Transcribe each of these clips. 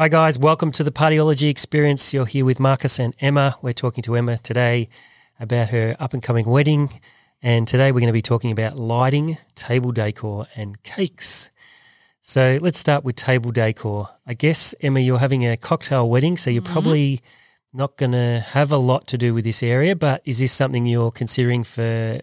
Hi, guys. Welcome to the Partyology Experience. You're here with Marcus and Emma. We're talking to Emma today about her up and coming wedding. And today we're going to be talking about lighting, table decor, and cakes. So let's start with table decor. I guess, Emma, you're having a cocktail wedding, so you're mm-hmm. probably not going to have a lot to do with this area, but is this something you're considering for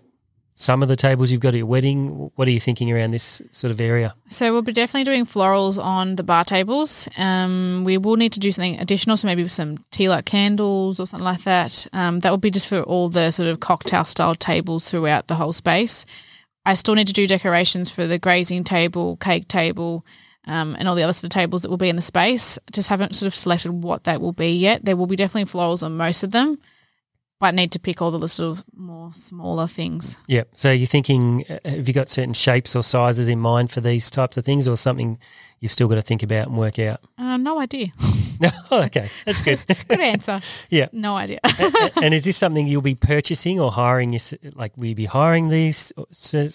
some of the tables you've got at your wedding? What are you thinking around this sort of area? So we'll be definitely doing florals on the bar tables. Um, we will need to do something additional, so maybe some tea light candles or something like that. Um, that will be just for all the sort of cocktail style tables throughout the whole space. I still need to do decorations for the grazing table, cake table, um, and all the other sort of tables that will be in the space. Just haven't sort of selected what that will be yet. There will be definitely florals on most of them, but need to pick all the sort of more smaller things. Yeah. So you're thinking, uh, have you got certain shapes or sizes in mind for these types of things, or something you've still got to think about and work out? Uh, no idea. No, okay, that's good. Good answer. yeah. No idea. and is this something you'll be purchasing or hiring? your- Like, will you be hiring these?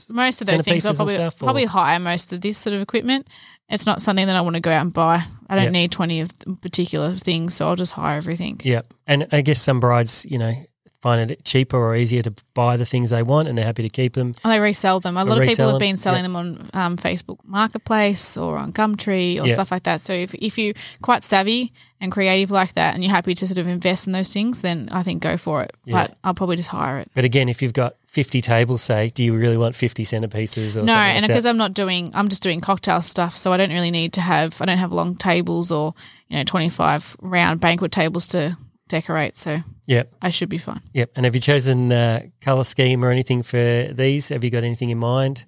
most of those things I'll probably, stuff, probably hire most of this sort of equipment. It's not something that I want to go out and buy. I don't Yeah. need 20 of particular things, so I'll just hire everything. Yeah, and I guess some brides, you know, find it cheaper or easier to buy the things they want, and they're happy to keep them. And they resell them. A lot of people have been selling yeah. them on um, Facebook Marketplace or on Gumtree or Yeah. stuff like that. So if, if you're quite savvy and creative like that and you're happy to sort of invest in those things, then I think go for it. Yeah. But I'll probably just hire it. But again, if you've got fifty tables, say, do you really want fifty centerpieces or No, and because? I'm not doing, I'm just doing cocktail stuff, so I don't really need to have, I don't have long tables or you know 25 round banquet tables to decorate. So Yep, I should be fine. yep. And have you chosen uh, color scheme or anything for these? Have you got anything in mind?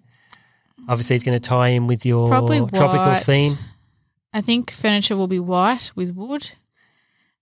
Obviously, it's going to tie in with your Probably tropical white. theme. I think furniture will be white with wood,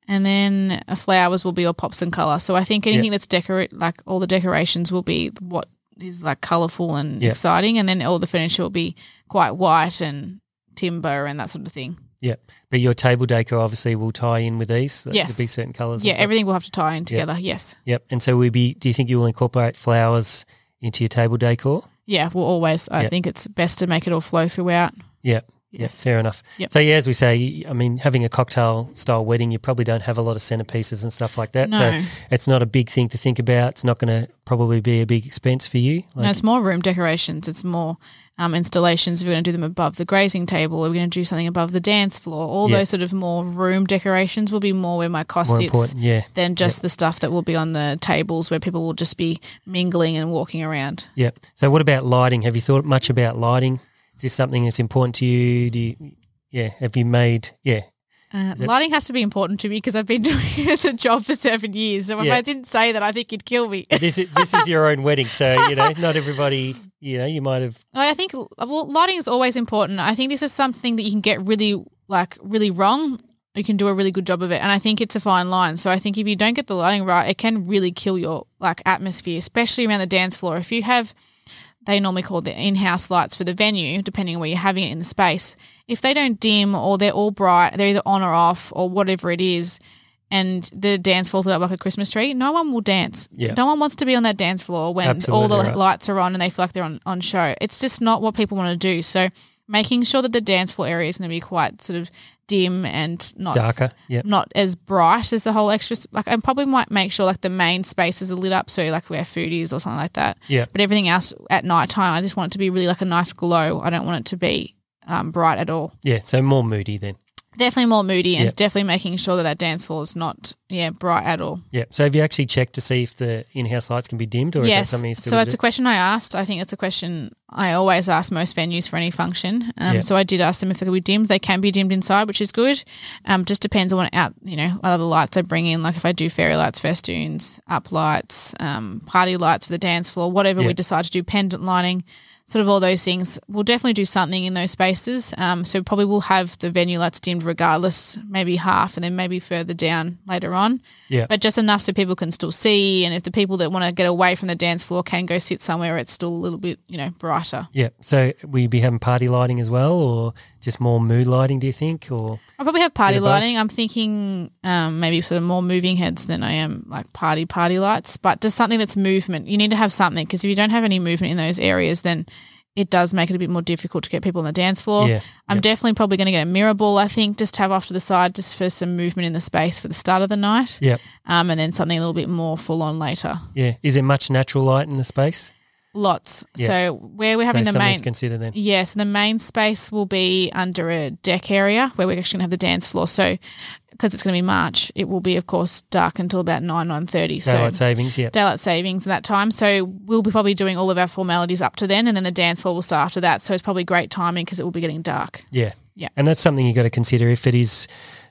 and then flowers will be all pops and color. So I think anything that's decorate, like all the decorations, will be what is like colorful and Yeah. exciting, and then all the furniture will be quite white and timber and that sort of thing. Yep. But your table decor obviously will tie in with these. There'll Yes. be certain colors. Yeah, everything will have to tie in together. Yes. Yep. And so we be. Do you think you will incorporate flowers into your table decor? Yeah, well, always. I Yeah. think it's best to make it all flow throughout. Yep. Yes. Yes, fair enough. Yep. So yeah, as we say, I mean, having a cocktail style wedding, you probably don't have a lot of centerpieces and stuff like that. No. So it's not a big thing to think about. It's not going to probably be a big expense for you. no, it's more room decorations. It's more um, installations. If we're going to do them above the grazing table, we're going to do something above the dance floor. All Yeah. those sort of more room decorations will be more where my cost more sits. Yeah. than just the stuff that will be on the tables where people will just be mingling and walking around. Yeah. So what about lighting? Have you thought much about lighting? Is this something that's important to you? Do you, yeah, have you made, yeah, Uh, lighting has to be important to me because I've been doing it as a job for seven years. So if Yeah. I didn't say that, I think you'd kill me. this is, this is your own wedding. So, you know, not everybody, you know, you might have, I think well, lighting is always important. I think this is something that you can get really like really wrong. You can do a really good job of it, and I think it's a fine line. So I think if you don't get the lighting right, it can really kill your like atmosphere, especially around the dance floor. If you have, they normally call the in-house lights for the venue, depending on where you're having it in the space. If they don't dim or they're all bright, they're either on or off or whatever it is, and the dance floor's lit up like a Christmas tree, no one will dance. Yeah. No one wants to be on that dance floor when all the right. lights are on and they feel like they're on, on show. It's just not what people want to do. So making sure that the dance floor area is going to be quite sort of dim and not darker. Yeah. not as bright as the whole extra. Like I probably might make sure like the main spaces are lit up, so like where food is or something like that. Yeah. But everything else at night time, I just want it to be really like a nice glow. I don't want it to be um, bright at all. Yeah. So more moody then. Definitely more moody and Yeah. definitely making sure that that dance floor is not yeah bright at all. Yeah. So have you actually checked to see if the in-house lights can be dimmed or is that something you still So it's a question I asked. I think it's a question I always ask most venues for any function. Um, Yeah. So I did ask them if they could be dimmed. They can be dimmed inside, which is good. Um, just depends on what out you know what other lights I bring in. Like if I do fairy lights, festoons, up lights, um, party lights for the dance floor, whatever Yeah. we decide to do, pendant lighting. Sort of all those things. We'll definitely do something in those spaces. Um, so probably we'll have the venue lights dimmed regardless, maybe half, and then maybe further down later on yeah. but just enough so people can still see. And if the people that want to get away from the dance floor can go sit somewhere, it's still a little bit, you know, brighter. Yeah. So will you be having party lighting as well or just more mood lighting, do you think? Or I'll probably have party both? lighting. I'm thinking um, maybe sort of more moving heads than I am like party party lights, but just something that's movement. You need to have something because if you don't have any movement in those areas, then it does make it a bit more difficult to get people on the dance floor. Yeah, I'm yep. definitely probably going to get a mirror ball, I think, just to have off to the side, just for some movement in the space for the start of the night. Yep. Um, and then something a little bit more full on later. Yeah. Is there much natural light in the space? Lots. So where we're having so the main to consider then. Yeah, so the main space will be under a deck area where we're actually going to have the dance floor. So because it's going to be March, it will be, of course, dark until about 9, 9.30. So Daylight savings, yeah. daylight savings in that time. So we'll be probably doing all of our formalities up to then and then the dance floor will start after that. So it's probably great timing because it will be getting dark. Yeah. Yeah. And that's something you've got to consider if it is,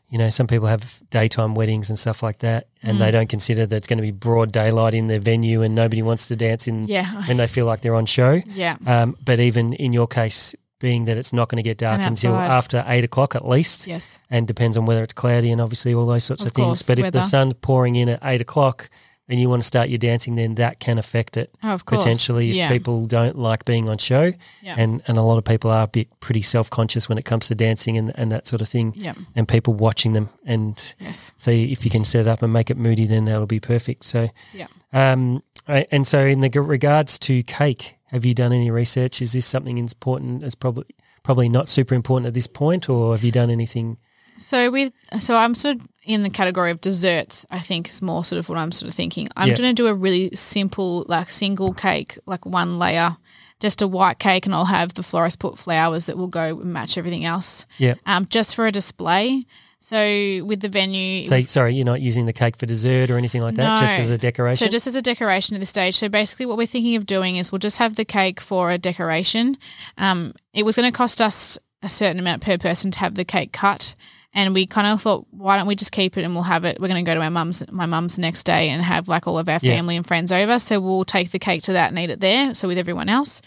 you know, some people have daytime weddings and stuff like that, and Mm. they don't consider that it's going to be broad daylight in their venue and nobody wants to dance in Yeah. when they feel like they're on show. Yeah. Um, but even in your case, being that it's not going to get dark until after eight o'clock at least, Yes. and depends on whether it's cloudy and obviously all those sorts of, Of things. course, But if weather. the sun's pouring in at eight o'clock and you want to start your dancing, then that can affect it Oh, of course. potentially if yeah. people don't like being on show. Yeah. And and a lot of people are a bit pretty self conscious when it comes to dancing and, and that sort of thing. Yeah. And people watching them. And Yes. so if you can set it up and make it moody, then that'll be perfect. So Yeah. um, and so in the regards to cake, have you done any research? Is this something important? Is probably probably not super important at this point, or have you done anything? So with so I'm sort of in the category of desserts. I think is more sort of what I'm sort of thinking. I'm Yeah. going to do a really simple like single cake, like one layer, just a white cake, and I'll have the florist put flowers that will go match everything else. Yeah. Um, just for a display. So with the venue, So was- sorry, you're not using the cake for dessert or anything like that, just as a decoration. So just as a decoration at this stage. So basically, what we're thinking of doing is we'll just have the cake for a decoration. Um, it was going to cost us a certain amount per person to have the cake cut, and we kind of thought, why don't we just keep it and we'll have it. We're going to go to our mum's, my mum's next day, and have like all of our Yeah. family and friends over. So we'll take the cake to that and eat it there. So with everyone else.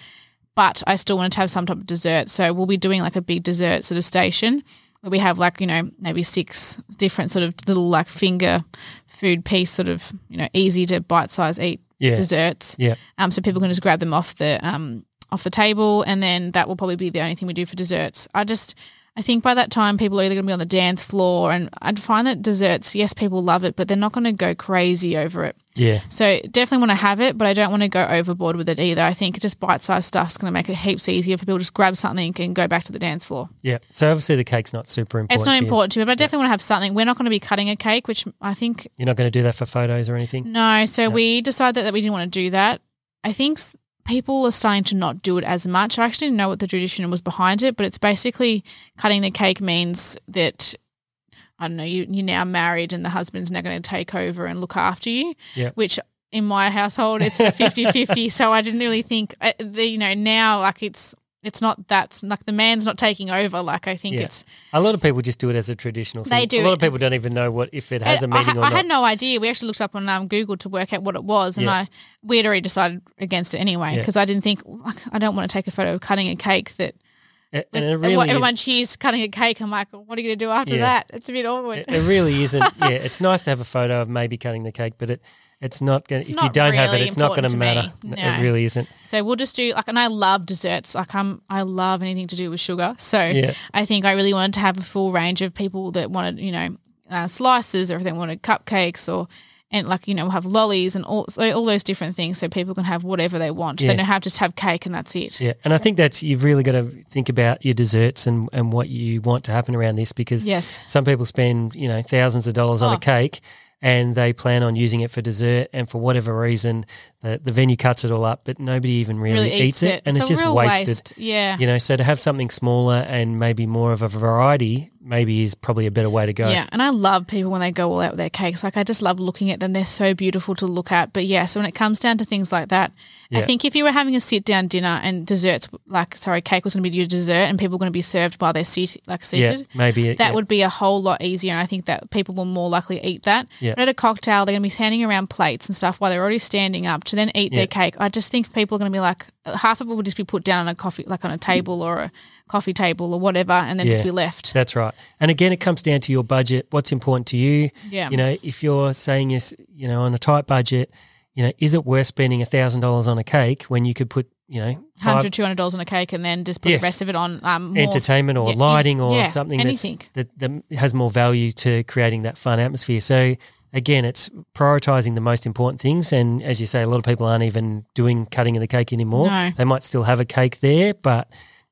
But I still wanted to have some type of dessert. So we'll be doing like a big dessert sort of station we have like, you know, maybe six different sort of little like finger food piece, sort of, you know, easy to bite size eat yeah, desserts. yeah, Um, so people can just grab them off the um off the table, and then that will probably be the only thing we do for desserts. I just. I think by that time, people are either going to be on the dance floor, and I'd find that desserts, yes, people love it, but they're not going to go crazy over it. yeah, So definitely want to have it, but I don't want to go overboard with it either. I think just bite-sized stuff's going to make it heaps easier for people to just grab something and go back to the dance floor. yeah. So obviously the cake's not super important. It's not to important to me, but I definitely want to have something. We're not going to be cutting a cake, which I think You're not going to do that for photos or anything. no. So we decided that we didn't want to do that. I think people are starting to not do it as much. I actually didn't know what the tradition was behind it, but it's basically cutting the cake means that I don't know, you you're now married and the husband's now going to take over and look after you. Yeah. Which in my household it's a 50-50, so I didn't really think uh, the, you know, now like it's it's not that's like the man's not taking over like I think Yeah. it's A lot of people just do it as a traditional thing. They do A lot of people don't even know what if it has a meaning I, I had no idea. We actually looked up on um, Google to work out what it was, and Yeah. I we had already decided against it anyway Yeah. because I didn't think I don't want to take a photo of cutting a cake that and with, it really is, everyone cheers cutting a cake. I'm like, what are you going to do after Yeah. that? It's a bit awkward. it, it really isn't. Yeah, it's nice to have a photo of maybe cutting the cake, but it it's not going. It's If you don't have it, it's not going to to matter. me. It really isn't. So we'll just do like, and I love desserts. Like I'm, I love anything to do with sugar. So Yeah. I think I really wanted to have a full range of people that wanted, you know, uh, slices or if they wanted cupcakes or. And like you know, we'll have lollies and all so all those different things, so people can have whatever they want. Yeah. They don't have to just have cake and that's it. Yeah, and I think that's you've really got to think about your desserts and and what you want to happen around this because Yes. some people spend you know thousands of dollars on Oh. a cake and they plan on using it for dessert and for whatever reason the, the venue cuts it all up but nobody even really, Really eats, it, and it's, a just wasted waste. Yeah. you know so to have something smaller and maybe more of a variety maybe is probably a better way to go Yeah, and I love people when they go all out with their cakes. Like I just love looking at them; they're so beautiful to look at. But yeah, so when it comes down to things like that, I think if you were having a sit down dinner and desserts, like sorry, cake was going to be your dessert, and people were going to be served while they're seated, like yeah seated. maybe it, That yeah. would be a whole lot easier, and I think that people will more likely eat that. Yeah. But at a cocktail, they're going to be handing around plates and stuff while they're already standing up to then eat Yeah. their cake. I just think people are going to be like, half of it will just be put down on a coffee, like on a table or a coffee table or whatever, and then just be left. That's right. And again, it comes down to your budget. What's important to you? Yeah. You know, if you're saying yes, you know, on a tight budget, you know, is it worth spending a thousand dollars on a cake when you could put, you know, hundred, two hundred dollars on a cake, and then just put Yeah. the rest of it on um, entertainment or Yeah, lighting or yeah, something that's, that, that has more value to creating that fun atmosphere. So again, it's prioritizing the most important things. And as you say, a lot of people aren't even doing cutting of the cake anymore. No. They might still have a cake there, but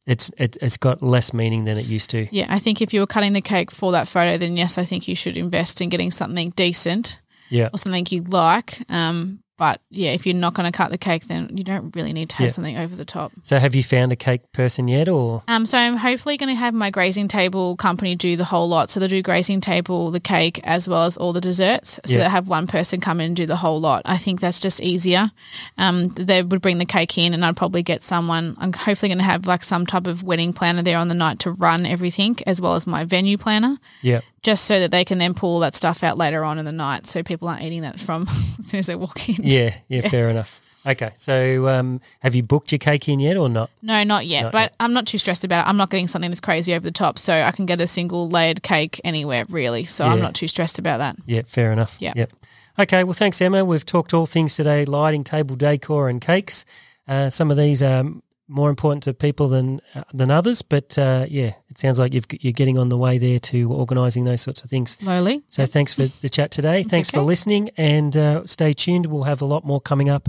it's it, it's got less meaning than it used to. Yeah, I think if you were cutting the cake for that photo, then yes, I think you should invest in getting something decent Yeah. or something you like. Um, but yeah, if you're not going to cut the cake, then you don't really need to have Yeah. something over the top. So have you found a cake person yet, or Um, so I'm hopefully going to have my grazing table company do the whole lot. So they'll do grazing table, the cake, as well as all the desserts. So Yeah. they'll have one person come in and do the whole lot. I think that's just easier. Um, they would bring the cake in, and I'd probably get someone. I'm hopefully going to have like some type of wedding planner there on the night to run everything, as well as my venue planner, yeah? Just so that they can then pull that stuff out later on in the night, so people aren't eating that from as soon as they walk in. Yeah, yeah, fair enough. Okay, so um, have you booked your cake in yet, or not? No, not yet. Not but yet. I'm not too stressed about it. I'm not getting something that's crazy over the top, so I can get a single layered cake anywhere, really. So I'm not too stressed about that. Yeah, fair enough. Yeah. Yep. Okay, well, thanks, Emma. We've talked all things today lighting, table decor, and cakes. Uh, some of these are more important to people than uh, than others, but uh, yeah, it sounds like you've, you're getting on the way there to organising those sorts of things. Slowly. So thanks for the chat today. It's thanks for listening, and uh, stay tuned. We'll have a lot more coming up,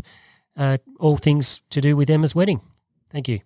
uh, all things to do with Emma's wedding. Thank you.